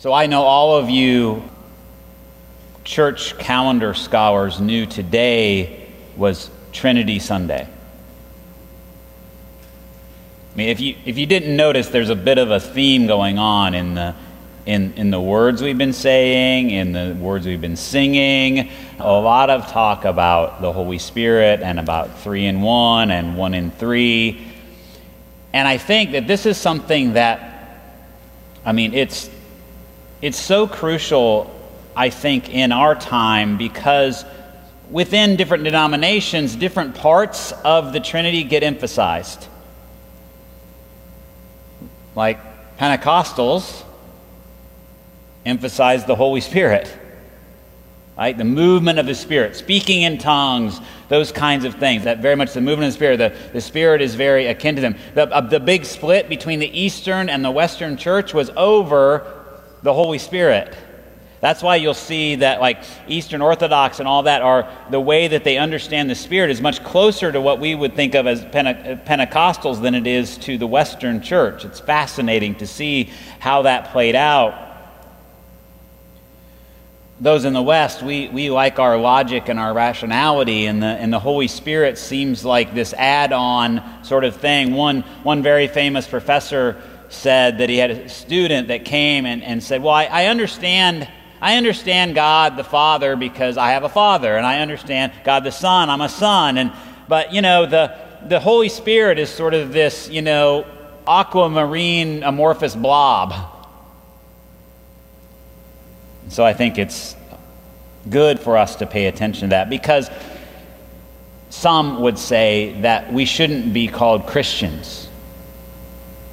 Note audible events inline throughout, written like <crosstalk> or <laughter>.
So I know all of you church calendar scholars knew today was Trinity Sunday. I mean, if you, if you didn't notice, there's a bit of a theme going on in the, in, in the words we've been saying, in the words we've been singing. A lot of talk about the Holy Spirit and about three in one and one in three. And I think that this is something that, I mean, it's, it's so crucial, I think, in our time because within different denominations, different parts of the Trinity get emphasized. Like Pentecostals emphasize the Holy Spirit, right? The movement of the Spirit, speaking in tongues, those kinds of things. That very much the movement of the Spirit, the, the Spirit is very akin to them. The, uh, the big split between the Eastern and the Western church was over the Holy Spirit. That's why you'll see that, like Eastern Orthodox and all that, are the way that they understand the Spirit is much closer to what we would think of as Pente- Pentecostals than it is to the Western church. It's fascinating to see how that played out. Those in the West, we, we like our logic and our rationality, and the, and the Holy Spirit seems like this add on sort of thing. One, one very famous professor said that he had a student that came and, and said, Well, I, I understand. I understand God the Father because I have a father, and I understand God the Son, I'm a son. And but you know, the the Holy Spirit is sort of this, you know, aquamarine amorphous blob. So I think it's good for us to pay attention to that because some would say that we shouldn't be called Christians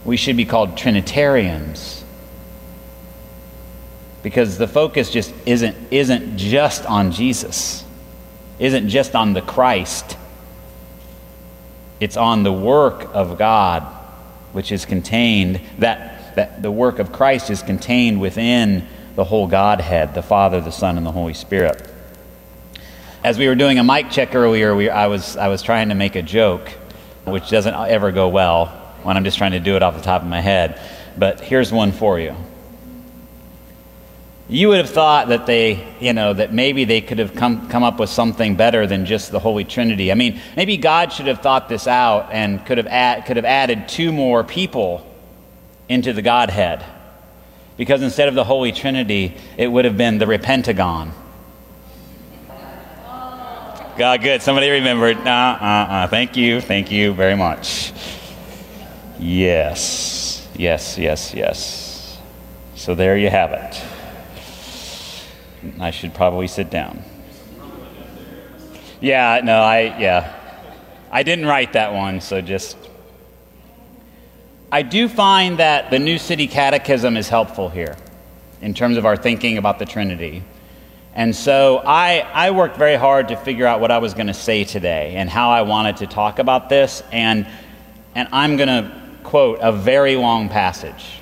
we should be called Trinitarians. Because the focus just isn't, isn't just on Jesus, isn't just on the Christ. It's on the work of God, which is contained, that, that the work of Christ is contained within the whole Godhead, the Father, the Son, and the Holy Spirit. As we were doing a mic check earlier, we, I, was, I was trying to make a joke, which doesn't ever go well when I'm just trying to do it off the top of my head. But here's one for you. You would have thought that they, you know, that maybe they could have come, come up with something better than just the Holy Trinity. I mean, maybe God should have thought this out and could have, add, could have added two more people into the Godhead. Because instead of the Holy Trinity, it would have been the Repentagon. God, good. Somebody remembered. Uh, uh, uh. Thank you. Thank you very much. Yes, yes, yes, yes. So there you have it. I should probably sit down. Yeah, no, I, yeah. I didn't write that one, so just. I do find that the New City Catechism is helpful here in terms of our thinking about the Trinity. And so I, I worked very hard to figure out what I was going to say today and how I wanted to talk about this. And, and I'm going to quote a very long passage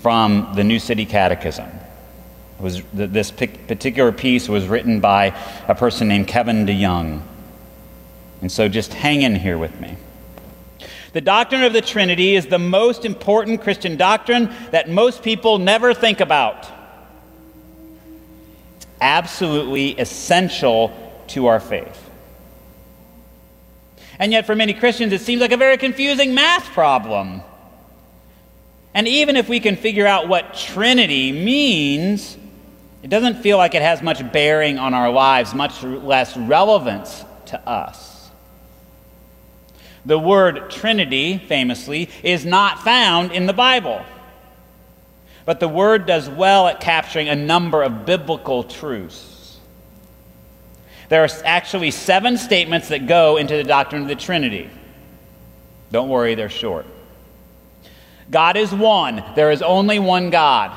from the New City Catechism. It was, this particular piece was written by a person named Kevin DeYoung. And so just hang in here with me. The doctrine of the Trinity is the most important Christian doctrine that most people never think about. It's absolutely essential to our faith. And yet, for many Christians, it seems like a very confusing math problem. And even if we can figure out what Trinity means, it doesn't feel like it has much bearing on our lives, much less relevance to us. The word Trinity, famously, is not found in the Bible. But the word does well at capturing a number of biblical truths. There are actually seven statements that go into the doctrine of the Trinity. Don't worry, they're short. God is one, there is only one God.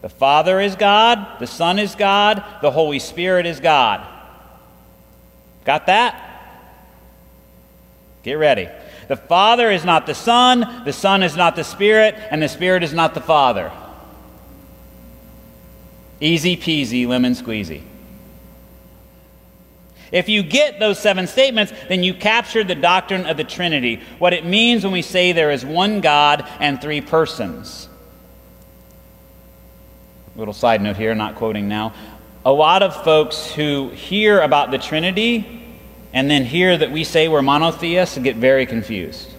The Father is God, the Son is God, the Holy Spirit is God. Got that? Get ready. The Father is not the Son, the Son is not the Spirit, and the Spirit is not the Father. Easy peasy, lemon squeezy. If you get those seven statements, then you capture the doctrine of the Trinity, what it means when we say there is one God and three persons. Little side note here, not quoting now. A lot of folks who hear about the Trinity and then hear that we say we're monotheists get very confused.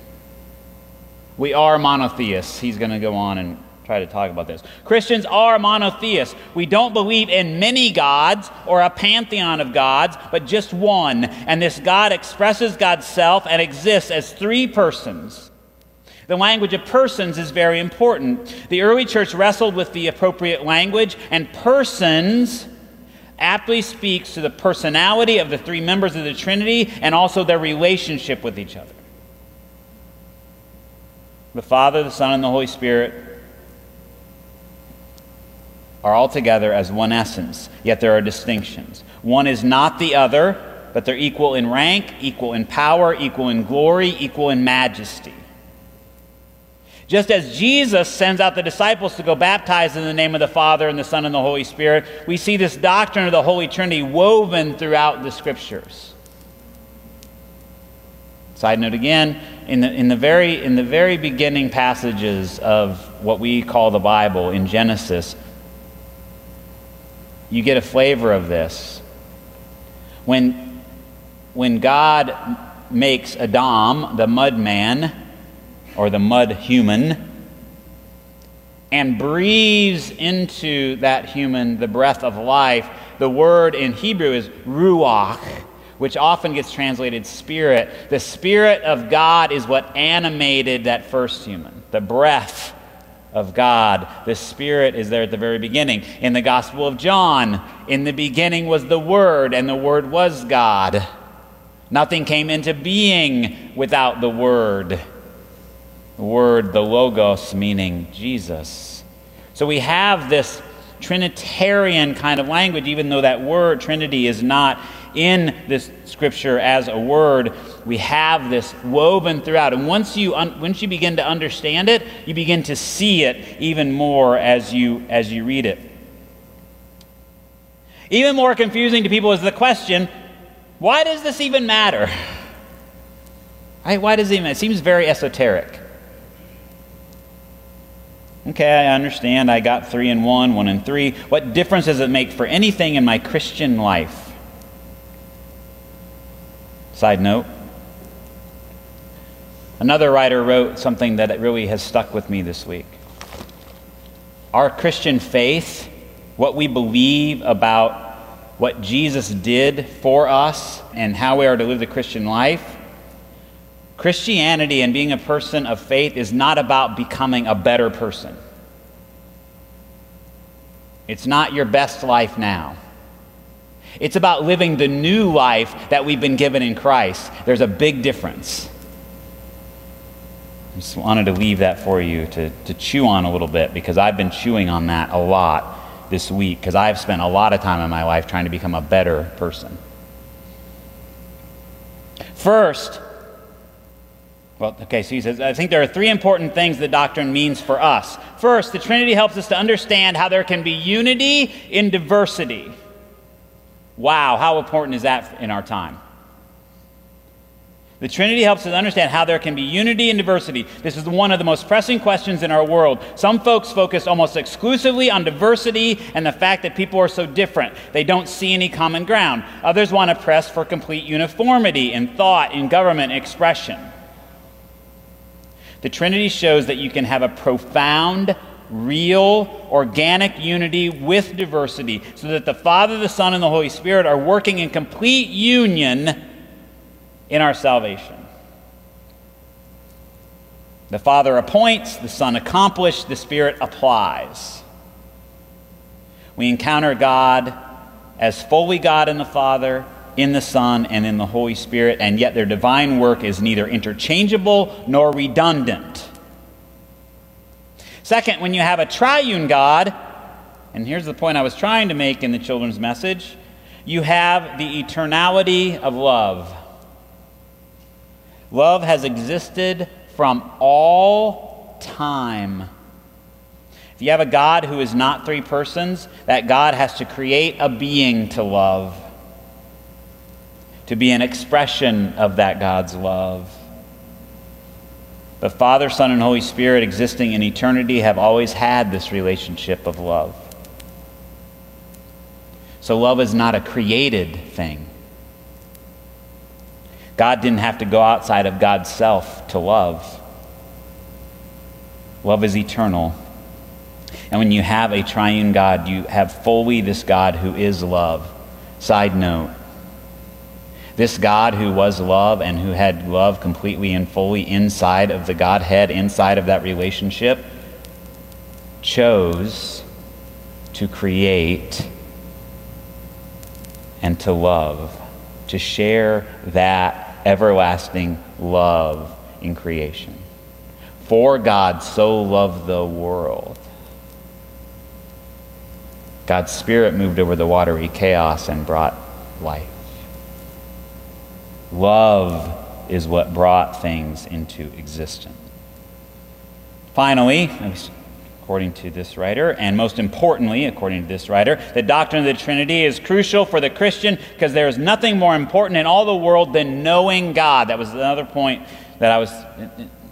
We are monotheists. He's going to go on and try to talk about this. Christians are monotheists. We don't believe in many gods or a pantheon of gods, but just one. And this God expresses God's self and exists as three persons. The language of persons is very important. The early church wrestled with the appropriate language, and persons aptly speaks to the personality of the three members of the Trinity and also their relationship with each other. The Father, the Son, and the Holy Spirit are all together as one essence, yet there are distinctions. One is not the other, but they're equal in rank, equal in power, equal in glory, equal in majesty. Just as Jesus sends out the disciples to go baptize in the name of the Father and the Son and the Holy Spirit, we see this doctrine of the Holy Trinity woven throughout the Scriptures. Side note again, in the, in, the very, in the very beginning passages of what we call the Bible in Genesis, you get a flavor of this. When, when God makes Adam, the mud man, or the mud human, and breathes into that human the breath of life, the word in Hebrew is ruach, which often gets translated spirit. The spirit of God is what animated that first human, the breath of God. The Spirit is there at the very beginning. In the Gospel of John, in the beginning was the Word, and the Word was God. Nothing came into being without the Word. The Word, the Logos, meaning Jesus. So we have this Trinitarian kind of language, even though that word, Trinity, is not in this scripture as a word, we have this woven throughout. And once you, un- once you begin to understand it, you begin to see it even more as you, as you read it. Even more confusing to people is the question why does this even matter? <laughs> Right? Why does it even? It seems very esoteric. Okay, I understand. I got three and one, one and three. What difference does it make for anything in my Christian life? Side note Another writer wrote something that really has stuck with me this week. Our Christian faith, what we believe about what Jesus did for us and how we are to live the Christian life, Christianity and being a person of faith is not about becoming a better person. It's not your best life now. It's about living the new life that we've been given in Christ. There's a big difference. I just wanted to leave that for you to, to chew on a little bit because I've been chewing on that a lot this week because I've spent a lot of time in my life trying to become a better person. First, well, okay, so he says, I think there are three important things the doctrine means for us. First, the Trinity helps us to understand how there can be unity in diversity. Wow, how important is that in our time? The Trinity helps us understand how there can be unity and diversity. This is one of the most pressing questions in our world. Some folks focus almost exclusively on diversity and the fact that people are so different. They don't see any common ground. Others want to press for complete uniformity in thought, in government, expression. The Trinity shows that you can have a profound real, organic unity with diversity, so that the Father, the Son, and the Holy Spirit are working in complete union in our salvation. The Father appoints, the Son accomplishes, the Spirit applies. We encounter God as fully God in the Father, in the Son, and in the Holy Spirit, and yet their divine work is neither interchangeable nor redundant. Second, when you have a triune God, and here's the point I was trying to make in the children's message you have the eternality of love. Love has existed from all time. If you have a God who is not three persons, that God has to create a being to love, to be an expression of that God's love. The Father, Son, and Holy Spirit existing in eternity have always had this relationship of love. So love is not a created thing. God didn't have to go outside of God's self to love. Love is eternal. And when you have a triune God, you have fully this God who is love. Side note this God who was love and who had love completely and fully inside of the Godhead, inside of that relationship, chose to create and to love, to share that everlasting love in creation. For God so loved the world. God's Spirit moved over the watery chaos and brought life. Love is what brought things into existence. Finally, according to this writer, and most importantly, according to this writer, the doctrine of the Trinity is crucial for the Christian because there is nothing more important in all the world than knowing God. That was another point that I was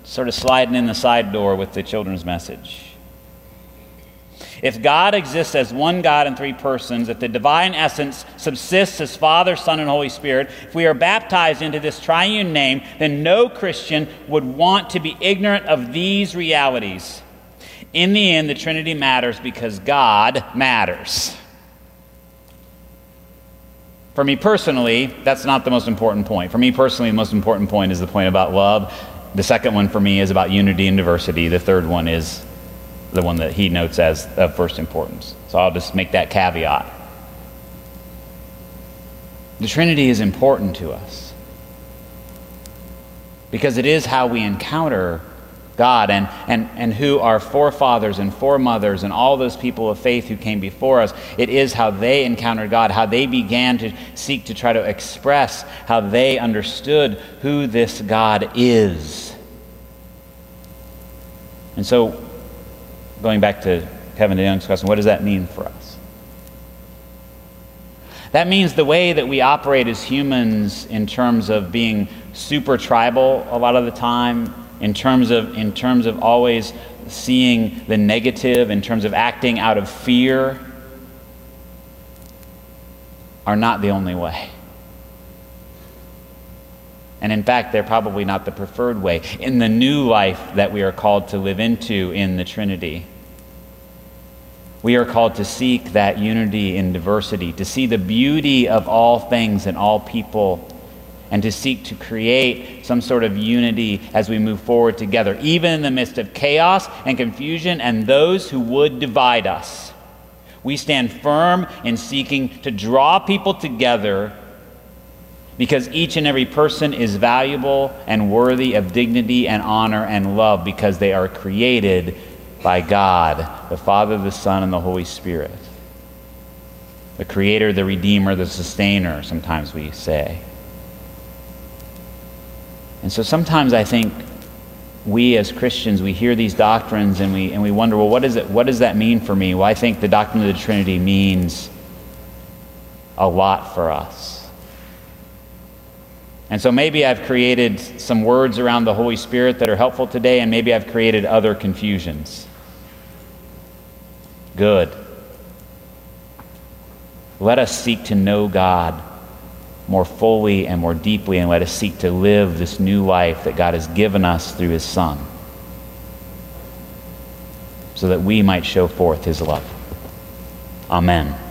sort of sliding in the side door with the children's message. If God exists as one God in three persons, if the divine essence subsists as Father, Son, and Holy Spirit, if we are baptized into this triune name, then no Christian would want to be ignorant of these realities. In the end, the Trinity matters because God matters. For me personally, that's not the most important point. For me personally, the most important point is the point about love. The second one for me is about unity and diversity. The third one is the one that he notes as of first importance. So I'll just make that caveat. The Trinity is important to us because it is how we encounter God and, and, and who our forefathers and foremothers and all those people of faith who came before us, it is how they encountered God, how they began to seek to try to express how they understood who this God is. And so going back to Kevin DeYoung's question, what does that mean for us? That means the way that we operate as humans in terms of being super tribal a lot of the time, in terms of, in terms of always seeing the negative, in terms of acting out of fear, are not the only way. And in fact, they're probably not the preferred way in the new life that we are called to live into in the Trinity. We are called to seek that unity in diversity, to see the beauty of all things and all people, and to seek to create some sort of unity as we move forward together, even in the midst of chaos and confusion and those who would divide us. We stand firm in seeking to draw people together because each and every person is valuable and worthy of dignity and honor and love because they are created by God, the Father, the Son, and the Holy Spirit. The Creator, the Redeemer, the Sustainer, sometimes we say. And so sometimes I think we as Christians, we hear these doctrines and we, and we wonder, well, what, is it, what does that mean for me? Well, I think the doctrine of the Trinity means a lot for us. And so maybe I've created some words around the Holy Spirit that are helpful today, and maybe I've created other confusions. Good. Let us seek to know God more fully and more deeply, and let us seek to live this new life that God has given us through His Son, so that we might show forth His love. Amen.